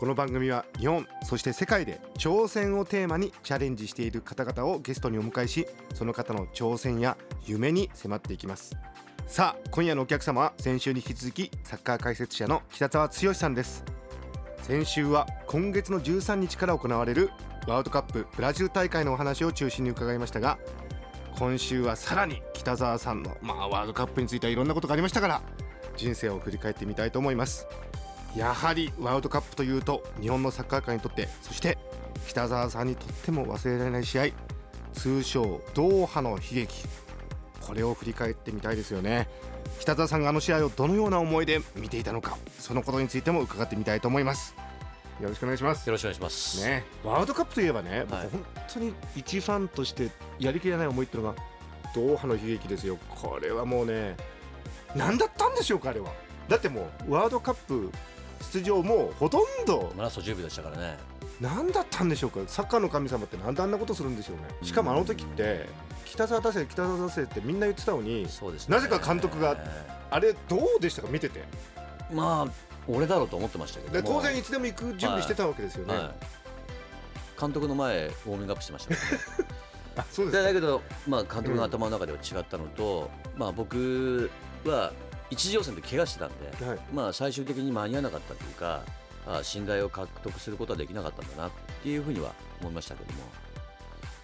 この番組は日本そして世界で挑戦をテーマにチャレンジしている方々をゲストにお迎えしその方の挑戦や夢に迫っていきます。さあ今夜のお客様は先週に引き続きサッカー解説者の北澤剛さんです。先週は今月の13日から行われるワールドカップブラジル大会のお話を中心に伺いましたが今週はさらに北澤さんの、まあ、ワールドカップについてはいろんなことがありましたから人生を振り返ってみたいと思います。やはりワールドカップというと日本のサッカー界にとってそして北澤さんにとっても忘れられない試合通称ドーハの悲劇。これを振り返ってみたいですよね。北澤さんがあの試合をどのような思いで見ていたのかそのことについても伺ってみたいと思います。よろしくお願いします。よろしくお願いします。ね、ワールドカップといえばね、はい。僕本当に一ファンとしてやりきれない思いっていうのがドーハの悲劇ですよ。これはもうね何だったんでしょうかあれは。だってもうワールドカップ出場もうほとんど。ラスト10秒でしたからね。何だったんでしょうか？サッカーの神様ってなんであんなことするんでしょうね。しかもあの時って北沢出せ北沢出せってみんな言ってたのにね。なぜか監督があれどうでしたか？見てて。まあ俺だろうと思ってましたけど当然いつでも行く準備してたわけですよね、はい。監督の前ウォーミングアップしてましたけど。ね。あそうですだけどまあ監督の頭の中では違ったのと、まあ僕は一次予選で怪我してたんで、はい。まあ最終的に間に合わなかったというか、あ信頼を獲得することはできなかったんだなっていうふうには思いましたけども。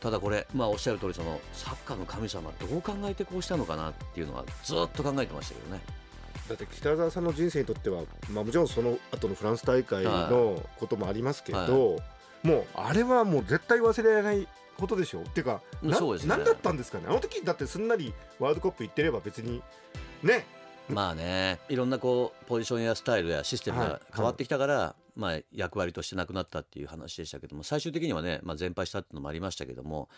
ただこれ、まあ、おっしゃる通りそのサッカーの神様どう考えてこうしたのかなっていうのはずっと考えてましたけどね。だって北澤さんの人生にとっては、まあ、もちろんその後のフランス大会のこともありますけど、はもうあれはもう絶対忘れられないことでしょ？っていうかなそうね。何だったんですかね？あの時だってすんなりワールドカップ行ってれば別にね まあね。いろんなこうポジションやスタイルやシステムがはい。変わってきたから、まあ、役割としてなくなったっていう話でしたけども最終的にはね、まあ、全敗したっていうのもありましたけども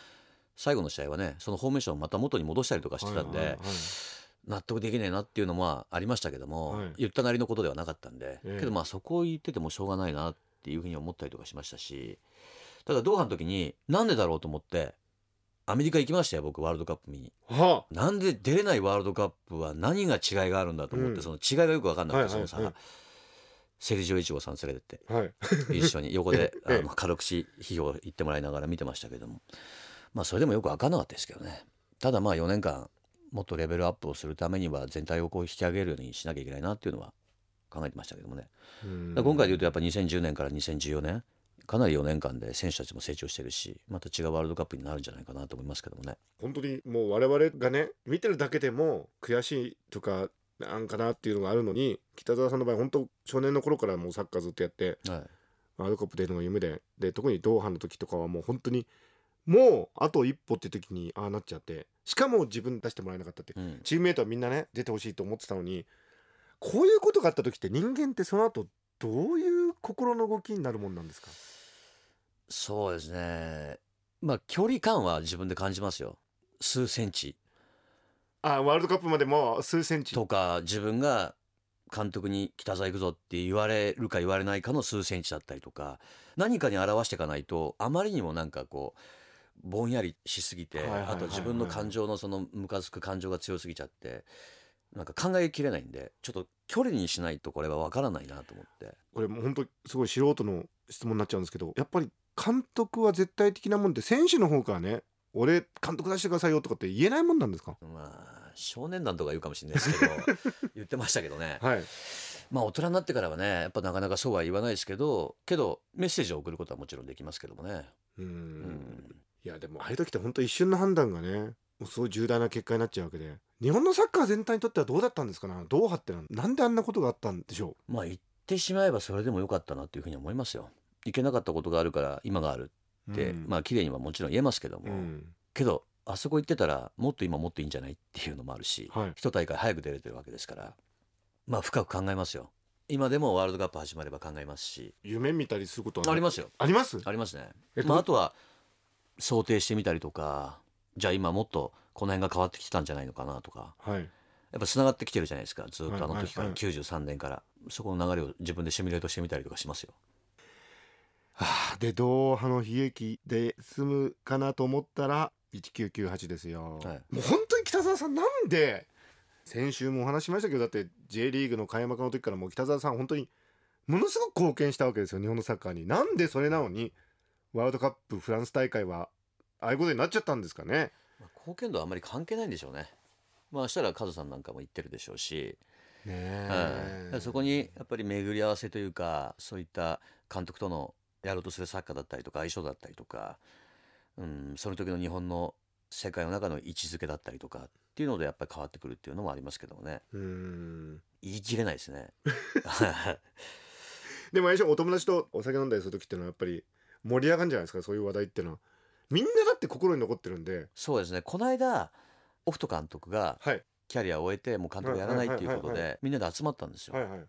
最後の試合はねそのフォーメーションをまた元に戻したりとかしてたんで、はいはいはい。納得できねえなっていうのもありましたけども、はい。言ったなりのことではなかったんで、ええ。けどまあそこを言っててもしょうがないなっていうふうに思ったりとかしましたしただドーハの時になんでだろうと思ってアメリカ行きましたよ僕ワールドカップ見に。はなんで出れないワールドカップは何が違いがあるんだと思って、うん。その違いがよく分かんなくて、はいはいはい。そのさセリジョイチゴさん連れてって。あはい。一緒に横で あえ。えの軽口批評言ってもらいながら見てましたけども。まあそれでもよく分かんなかったですけどね。ただまあ4年間もっとレベルアップをするためには全体をこう引き上げるようにしなきゃいけないなっていうのは考えてましたけどもね。今回でいうとやっぱ2010年から2014年かなり4年間で選手たちも成長してるしまた違うワールドカップになるんじゃないかなと思いますけどもね。本当にもう我々がね見てるだけでも悔しいとかなんかなっていうのがあるのに北澤さんの場合本当少年の頃からもうサッカーずっとやってはいワールドカップ出るのが夢でで特にドーハの時とかはもう本当にもうあと一歩って時にああなっちゃってしかも自分出してもらえなかったってうんチームメイトはみんなね出てほしいと思ってたのにこういうことがあった時って人間ってその後どういう心の動きになるもんなんですか？そうですね。まあ距離感は自分で感じますよ。数センチ。あワールドカップまでも数センチ。とか自分が監督に北沢行くぞって言われるか言われないかの数センチだったりとか何かに表していかないとあまりにもなんかこうぼんやりしすぎてあと自分の感情のそのムカつく感情が強すぎちゃってなんか考えきれないんでちょっと距離にしないとこれは分からないなと思って。これもう本当すごい素人の質問になっちゃうんですけどやっぱり監督は絶対的なもんで選手の方からね俺監督出してくださいよとかって言えないもんなんですか？まあ少年団とか言うかもしれないですけど 言ってましたけどね。はい。まあ大人になってからはねやっぱなかなかそうは言わないですけどけどメッセージを送ることはもちろんできますけどもね。うん。うん。いやでもああいう時って本当一瞬の判断がねもうすごい重大な結果になっちゃうわけで日本のサッカー全体にとってはどうだったんですかね？ドーハってなんであんなことがあったんでしょまあ言ってしまえばそれでもよかったなっていうふうに思いますよ。いけなかったことがあるから今があるうって、うん。まあ綺麗にはもちろん言えますけども、うん。けどあそこ行ってたらもっと今もっといいんじゃないっていうのもあるし、はい。一大会早く出れてるわけですからまあ深く考えますよ。今でもワールドカップ始まれば考えますし。夢見たりすることはありますよ。あります？ありますね。え、まあ、どあとは想定してみたりとかじゃあ今もっとこの辺が変わってきてたんじゃないのかなとか。はい。やっぱつながってきてるじゃないですか。ずっとあの時からはい。はいはい93年から。そこの流れを自分でシミュレートしてみたりとかしますよ。はあでドーハの悲劇で済むかなと思ったら1998ですよ、はい。もう本当に北澤さんなんで先週もお話ししましたけどだって J リーグの開幕の時からもう北澤さん本当にものすごく貢献したわけですよ。日本のサッカーに。なんでそれなのにワールドカップフランス大会はああいうことになっちゃったんですかね。まあ貢献度はあんまり関係ないんでしょうね。まあしたらカズさんなんかも言ってるでしょうし、ねはい。だからそこにやっぱり巡り合わせというかそういった監督とのやろうとするサッカーだったりとか相性だったりとか、うん、その時の日本の世界の中の位置づけだったりとかっていうのでやっぱり変わってくるっていうのもありますけどもね。うーん。言い切れないですね。でもあれでしょお友達とお酒飲んだりする時っていうのはやっぱり盛り上がるんじゃないですかそういう話題っていうのはみんなだって心に残ってるんで。そうですね。この間オフト監督がはい。キャリアを終えてもう監督やらないっていうことはいはいはいでみんなで集まったんですよ、はいはい。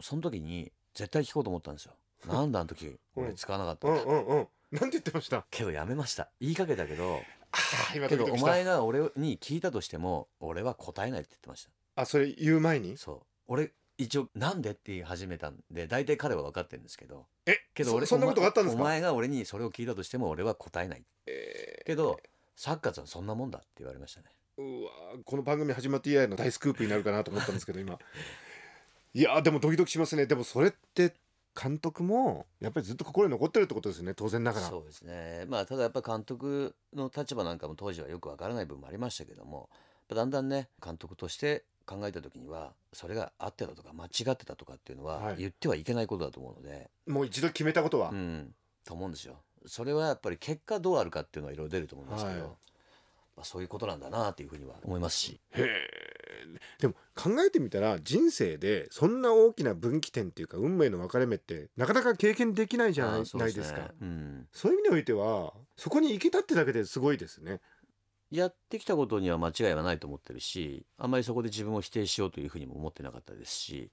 その時に絶対聞こうと思ったんですよ。なんであの時俺使わなかった。うんだ、んうんうん。なんて言ってました？けどやめました。言いかけたけどあー今けどお前が俺に聞いたとしても俺は答えないって言ってましあそれ言う前に？たそう。俺一応なんでって言い始めたんで大体彼は分かってるんですけどえけど俺そそんなことがあったんですか？お前が俺にそれを聞いたとしても俺は答えない。えけどサッカーはそんなもんだって言われましたね。ーうわーこの番組始まって以来の大スクープになるかなと思ったんですけど今。いやーでもドキドキしますね。でもそれって監督もやっぱりずっと心に残ってるってことですね当然ながら。そうですね。まあただやっぱ監督の立場なんかも当時はよくわからない部分もありましたけどもだんだんね監督として考えた時にはそれが合ってたとか間違ってたとかっていうのははい。言ってはいけないことだと思うので、もう一度決めたことは、うん。と思うんですよ。それはやっぱり結果どうあるかっていうのはいろいろ出ると思いますけど、はい。まあ、そういうことなんだなっていうふうには思いますし。へえでも考えてみたら人生でそんな大きな分岐点っていうか運命の分かれ目ってなかなか経験できないじゃないですか。うん、そういう意味においてはそこに行けたってだけですごいですねやってきたことには間違いはないと思ってるしあんまりそこで自分を否定しようというふうにも思ってなかったですし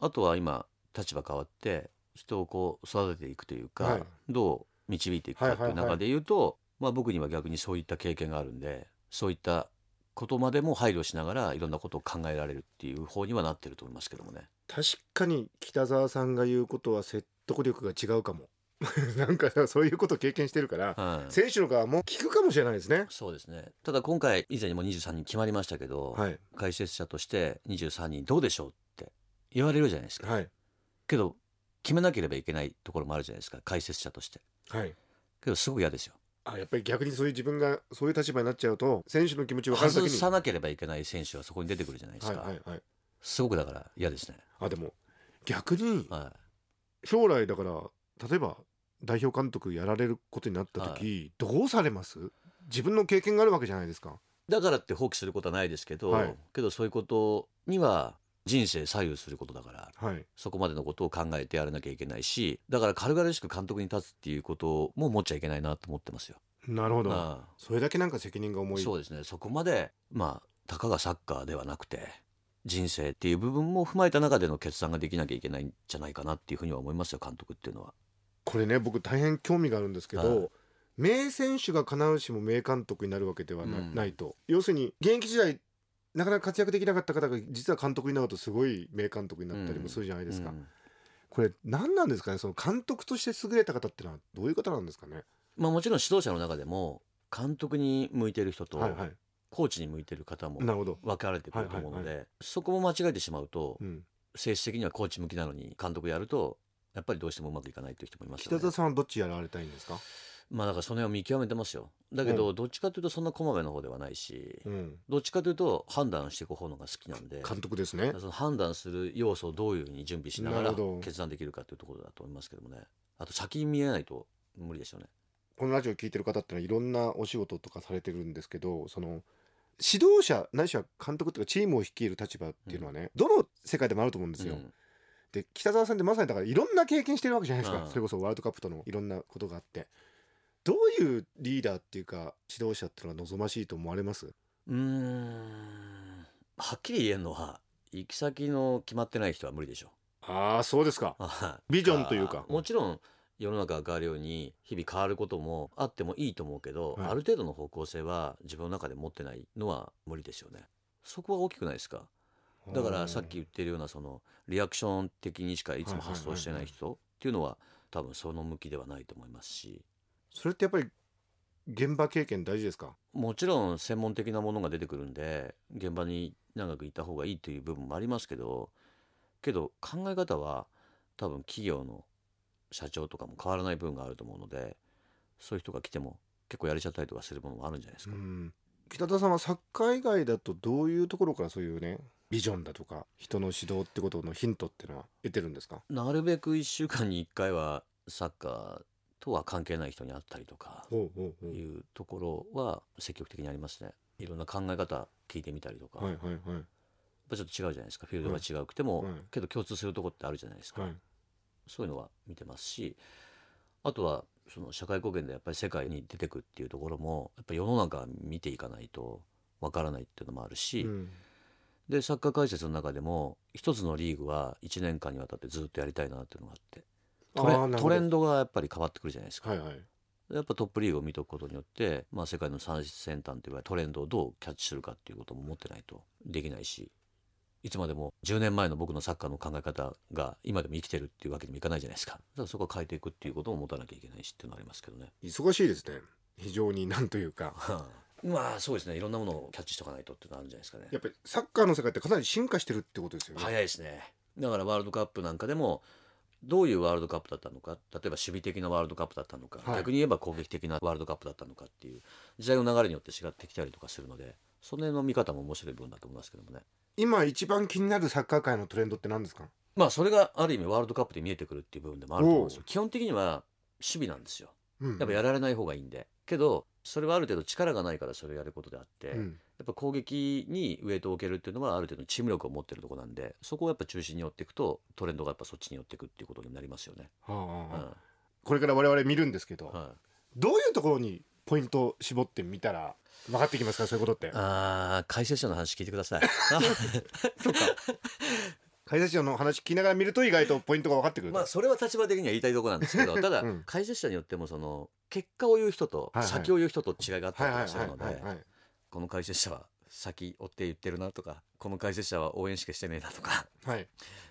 あとは今立場変わって人をこう育てていくというか、はい。どう導いていくかってはいはいはいいう中で言うと、まあ、僕には逆にそういった経験があるんでそういったことまでも配慮しながらいろんなことを考えられるっていう方にはなってると思いますけどもね。確かに北澤さんが言うことは説得力が違うかも なんかそういうことを経験してるからはい。選手の側も聞くかもしれないですね。そうですね。ただ今回以前にも23人決まりましたけど、はい。解説者として23人どうでしょうって言われるじゃないですか。はい。けど決めなければいけないところもあるじゃないですか。解説者として。はい。けどすごく嫌ですよ。あやっぱり逆にそういう自分がそういう立場になっちゃうと選手の気持ち分かる外さなければいけない選手はそこに出てくるじゃないですはいか、はいはい。すごくだから嫌ですね、あでも逆には将来だから例えば代表監督やられることになった時、どうされます？自分の経験があるわけじゃないですか。い、だからって放棄することはないですけど、はい。けどそういうことには人生左右することだからはい。そこまでのことを考えてやらなきゃいけないしだから軽々しく監督に立つっていうことも持っちゃいけないなと思ってますよ。なるほど。ああそれだけなんか責任が重い。そうですね。そこまでまあたかがサッカーではなくて人生っていう部分も踏まえた中での決断ができなきゃいけないんじゃないかなっていうふうには思いますよ監督っていうのは。これね僕大変興味があるんですけど、はい。名選手が必ずしも名監督になるわけではな,、うん。ないと。要するに現役時代なかなか活躍できなかった方が実は監督になるとすごい名監督になったりもするじゃないですか、うん。これ何なんですかね？その監督として優れた方ってのはどういう方なんですかね？まあ、もちろん指導者の中でも監督に向いてる人とはいはい。コーチに向いてる方もなるほど、分かれてくると思うので、はいそこも間違えてしまうとうん、性質的にはコーチ向きなのに監督やるとやっぱりどうしてもうまくいかないという人もいますよね。北澤さんはどっちやられたいんですか、まあだからその辺を見極めてますよ。だけどどっちかというとそんなこまめな方ではないしうん、どっちかというと判断していく方のが好きなんで監督ですね。その判断する要素をどういうふうに準備しながら決断できるかというところだと思いますけどもね。あと先見えないと無理でしょうね。このラジオ聞いてる方ってのはいろんなお仕事とかされてるんですけどその指導者ないしは監督というかチームを率いる立場っていうのはね、どの世界でもあると思うんですよ。うんで北澤さんってまさにだからいろんな経験してるわけじゃないですか、うん。それこそワールドカップとのいろんなことがあって。どういうリーダーっていうか指導者っていうのは望ましいと思われます？うーん。はっきり言えるのは行き先の決まってない人は無理でしょ。ああそうですか。は。いビジョンというか。もちろん世の中が変わるように日々変わることもあってもいいと思うけど、はい。ある程度の方向性は自分の中で持ってないのは無理ですよね。そこは大きくないですか？だからさっき言ってるようなそのリアクション的にしかいつも発想してない人っていうのは多分その向きではないと思いますし。それってやっぱり現場経験大事ですか？もちろん専門的なものが出てくるんで現場に長くいた方がいいという部分もありますけどけど考え方は多分企業の社長とかも変わらない部分があると思うのでそういう人が来ても結構やれちゃったりとかするものもあるんじゃないですか。うん。北田さんはサッカー以外だとどういうところからそういうねビジョンだとか人の指導ってことのヒントっていうのは得てるんですか？なるべく1週間に1回はサッカーとは関係ない人に会ったりとかいうところは積極的にありますね。いろんな考え方聞いてみたりとか、はいやっはい。はいぱちょっと違うじゃないですか。フィールドが違うくても、はいけど共通するところってあるじゃないですか。はい。そういうのは見てますしあとはその社会貢献でやっぱり世界に出てくっていうところもやっぱ世の中見ていかないとわからないっていうのもあるし、うんでサッカー解説の中でも一つのリーグは1年間にわたってずっとやりたいなっていうのがあって。トレトレンドがやっぱり変わってくるじゃないですか。はいはい。やっぱトップリーグを見とくことによって、まあ、世界の最先端といわれるトレンドをどうキャッチするかっていうことも持ってないとできないしいつまでも10年前の僕のサッカーの考え方が今でも生きてるっていうわけにもいかないじゃないですか。だからそこは変えていくっていうことも持たなきゃいけないしっていうのはありますけどね。忙しいですね。非常になんというか まあそうですね。いろんなものをキャッチしとかないとっていうのはあるんじゃないですかね。やっぱりサッカーの世界ってかなり進化してるってことですよね、早いですね。だからワールドカップなんかでもどういうワールドカップだったのか。例えば守備的なワールドカップだったのか、はい。逆に言えば攻撃的なワールドカップだったのかっていう時代の流れによって違ってきたりとかするのでその辺の見方も面白い部分だと思いますけどもね。今一番気になるサッカー界のトレンドって何ですか？まあそれがある意味ワールドカップで見えてくるっていう部分でもあると思うんですおよ基本的には守備なんですよ。うん。やっぱやられない方がいいんでけどそれはある程度力がないからそれをやることであって、うん。やっぱ攻撃にウエイトを置けるっていうのはある程度チーム力を持ってるところなんでそこをやっぱ中心に寄っていくとトレンドがやっぱそっちに寄っていくっていうことになりますよね。はあ。はあうん。はあこれから我々見るんですけど、はい。どういうところにポイントを絞ってみたら分かってきますか？そういうことって。あー解説者の話聞いてください。そうか解説者の話聞きながら見ると意外とポイントが分かってくると。まあそれは立場的には言いたいところなんですけどただ、うん。解説者によってもその結果を言う人と先を言う人と違いがあったりするのでこの解説者は先追って言ってるなとかこの解説者は応援しかしてねえなとかはい。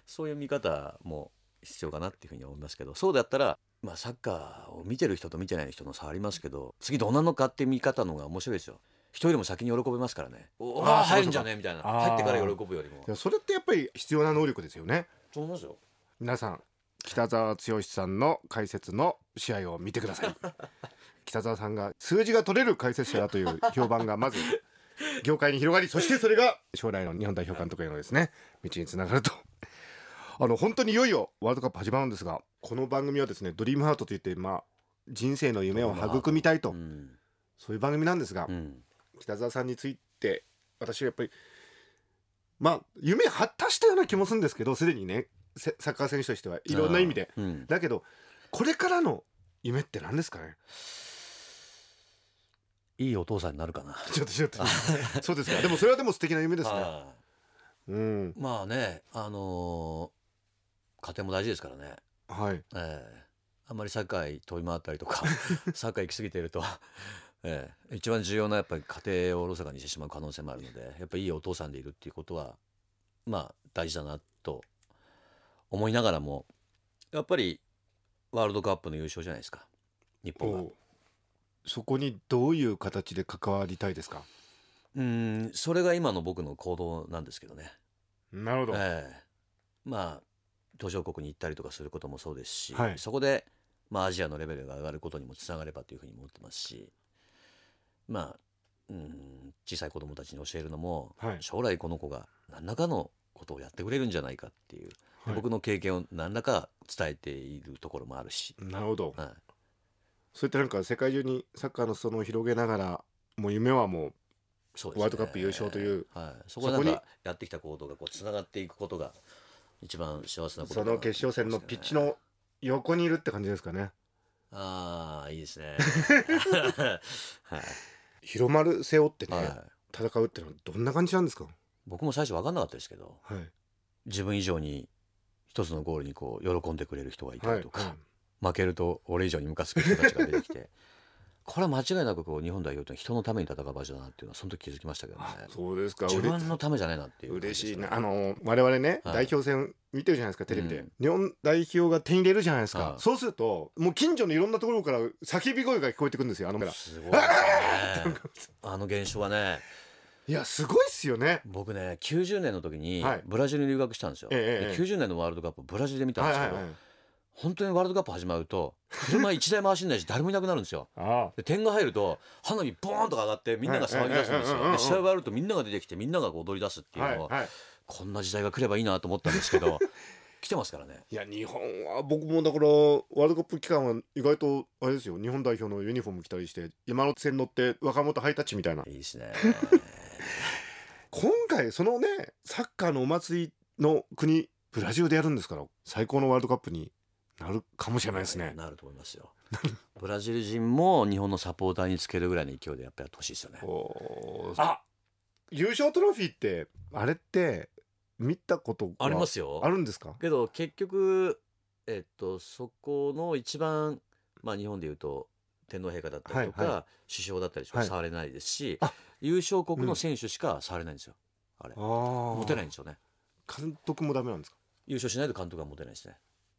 そういう見方も必要かなっていうふうに思いますけどそうだったら、まあ、サッカーを見てる人と見てない人の差ありますけど次どうなのかって見方の方が面白いですよ。人よりも先に喜べますからね。おあ入るんじゃね？みたいな。入ってから喜ぶよりも。い。やそれってやっぱり必要な能力ですよね。そう思いますよ。皆さん北澤剛さんの解説の試合を見てください。北澤さんが数字が取れる解説者だという評判がまず業界に広がりそしてそれが将来の日本代表監督へのですね道につながると。あの本当にいよいよワールドカップ始まるんですがこの番組はですねドリームハートといってまあ人生の夢を育みたいと。うん。そういう番組なんですが、うん北澤さんについて私はやっぱりまあ夢果たしたような気もするんですけどすでにねせサッカー選手としてはいろんな意味で。うん。だけどこれからの夢って何ですかね？いいお父さんになるかな。ちょっとちょっと。そうですか。でもそれはでも素敵な夢ですね。はうん。いまあねあのー家庭も大事ですからね。はい。ええ。あんまりサッカーに飛び回ったりとかサッカー行き過ぎていると、ええ。一番重要なやっぱり家庭をおろそかにしてしまう可能性もあるのでやっぱりいいお父さんでいるっていうことはまあ大事だなと思いながらもやっぱりワールドカップの優勝じゃないですか日本が。そこにどういう形で関わりたいですか？うんそれが今の僕の行動なんですけどね。なるほど、ええ。まあ途上国に行ったりとかすることもそうですし、はい。そこで、まあ、アジアのレベルが上がることにもつながればというふうに思ってますしまあうん小さい子供たちに教えるのも、はい。将来この子が何らかのことをやってくれるんじゃないかっていう、はい。僕の経験を何らか伝えているところもあるし、なるほど。はい、そういったなんか世界中にサッカーの裾野を広げながらもう夢はもそうですね。ワールドカップ優勝というはい、そこでなんそこかやってきた行動がこうつながっていくことが一番幸せなうそことだなの決勝戦のピッチの横にいるって感じですかね。ああいいですね。はい日の丸背負ってね、はい、戦うってのはどんな感じなんですか？僕も最初分かんなかったですけどはい。自分以上に一つのゴールにこう喜んでくれる人がいたはい。りとか、負けると俺以上にムカつく人たちが出てきてこれは間違いなくこう日本代表って人のために戦う場所だなっていうのはその時気づきましたけどね。そうですか。自分のためじゃないなっていうね。嬉しいな。あの我々ね、はい。代表戦見てるじゃないですかテレビで、うん。日本代表が点入れるじゃないですか、はい。そうするともう近所のいろんなところから叫び声が聞こえてくるんですよあのすごいね。あの現象はね。いやすごいっすよね。僕ね90年の時にはい。ブラジルに留学したんですよ、ええええ。で90年のワールドカップブラジルで見たんですけど、はいはいはい本当にワールドカップ始まると車一台回しんないし誰もいなくなるんですよ。あで点が入ると花火ボーンとか上がってみんなが騒ぎ出すんですよ。で試合終わるとみんなが出てきてみんながこう踊り出すっていうのを、こんな時代が来ればいいなと思ったんですけど 来てますからね。いや日本は僕もだからワールドカップ期間は意外とあれですよ日本代表のユニフォーム着たりして山手線乗って若者ハイタッチみたいな。いいですね。今回そのねサッカーのお祭りの国ブラジルでやるんですから最高のワールドカップになるかもしれないですね。なると思いますよ。ブラジル人も日本のサポーターにつけるぐらいの勢いでやっぱりやってほしいですよねあ優勝トロフィーってあれって見たことがありますよあるんですかけど結局えっとそこの一番まあ日本でいうと天皇陛下だったりとか、はいは首相だったりしか触れないですし、あ優勝国の選手しか触れないんですよ、あれあ持てないいんですよね監督もダメなんですか優勝しないと監督は持てないですね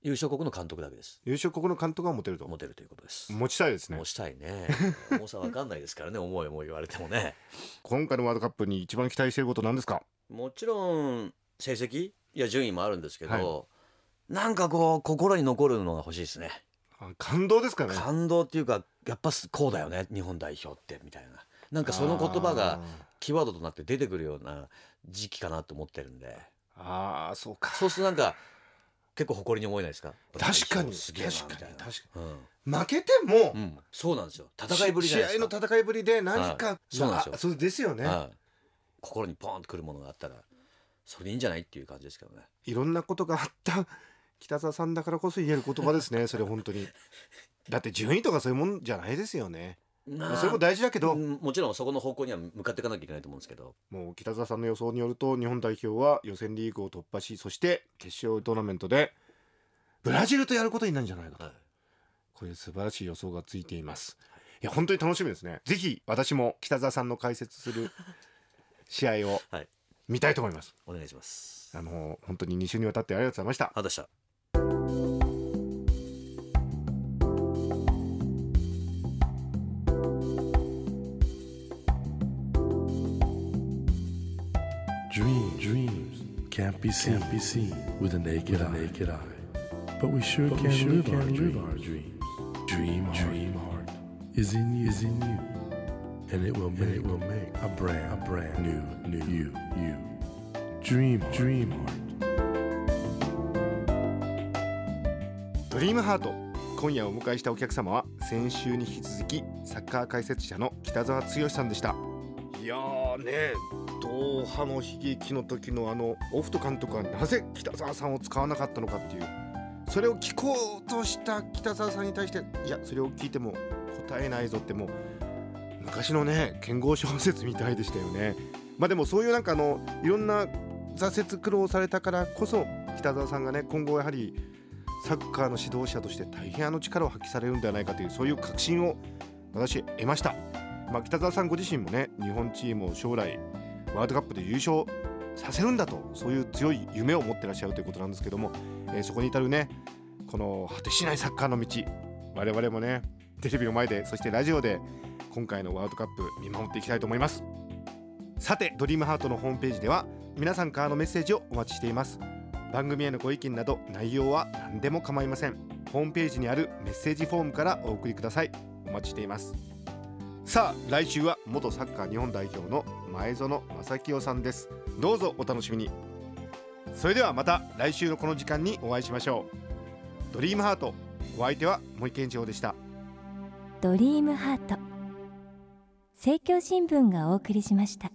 優勝国の監督だけです。優勝国の監督が持てると。持てるということです。持ちたいですね。持ちたいね。重さわかんないですからね。重い重い言われてもね。今回のワールドカップに一番期待していることなんですか？もちろん成績？いや順位もあるんですけど、はなんかこう心に残るのが欲しいですね。あ感動ですかね。感動っていうかやっぱこうだよね。日本代表ってみたいな。なんかその言葉がキーワードとなって出てくるような時期かなと思ってるんで。あーあーそうか。そうするとなんか結構誇りに思えないですか？確かに確かに確かうん。負けても、うん、そうなんですよ。戦いぶり試合の戦いぶりで何か、はい。そうなんですよ。あそうですよね、はい。心にポーンとくるものがあったらそれでいいんじゃないっていう感じですけどね。いろんなことがあった北澤さんだからこそ言える言葉ですねそれ本当に。だって順位とかそういうもんじゃないですよね、まあそれも大事だけど、うんもちろんそこの方向には向かっていかなきゃいけないと思うんですけど。もう北澤さんの予想によると日本代表は予選リーグを突破しそして決勝トーナメントでブラジルとやることになるんじゃないかと、はい。こういう素晴らしい予想がついています。いや本当に楽しみですね。ぜひ私も北澤さんの解説する 試合をはい。見たいと思います。お願いします。あの本当に2週にわたってありがとうございました。あでした。Dream, dreams can't be seen, can't be seen with a naked, eye. naked eye. But we sure can, sure live, our live our dreams. Dream, dream heart is in you, is in you, and it will make, it will make a brand, a brand new, new you, you. Dream, dream heart. ドリームハート今夜お迎えしたお客様は先週に引き続きサッカー解説者の北澤剛さんでしたいやーねドーハの悲劇の時のあのオフト監督はなぜ北澤さんを使わなかったのかっていう。それを聞こうとした北澤さんに対していやそれを聞いても答えないぞってもう昔のね剣豪小説みたいでしたよね。まあでもそういうなんかあのいろんな挫折苦労されたからこそ北澤さんがね今後やはりサッカーの指導者として大変あの力を発揮されるんではないかというそういう確信を私得ました、まあ、北澤さんご自身もね日本チームを将来ワールドカップで優勝させるんだとそういう強い夢を持ってらっしゃるということなんですけども、えーそこに至るねこの果てしないサッカーの道我々もねテレビの前でそしてラジオで今回のワールドカップ見守っていきたいと思います。さてドリームハートのホームページでは皆さんからのメッセージをお待ちしています。番組へのご意見など内容は何でも構いません。ホームページにあるメッセージフォームからお送りください。お待ちしています。さあ来週は元サッカー日本代表の前園正清さんです。どうぞお楽しみに。それではまた来週のこの時間にお会いしましょう。ドリームハートお相手は森健一郎でした。ドリームハート。政教新聞がお送りしました。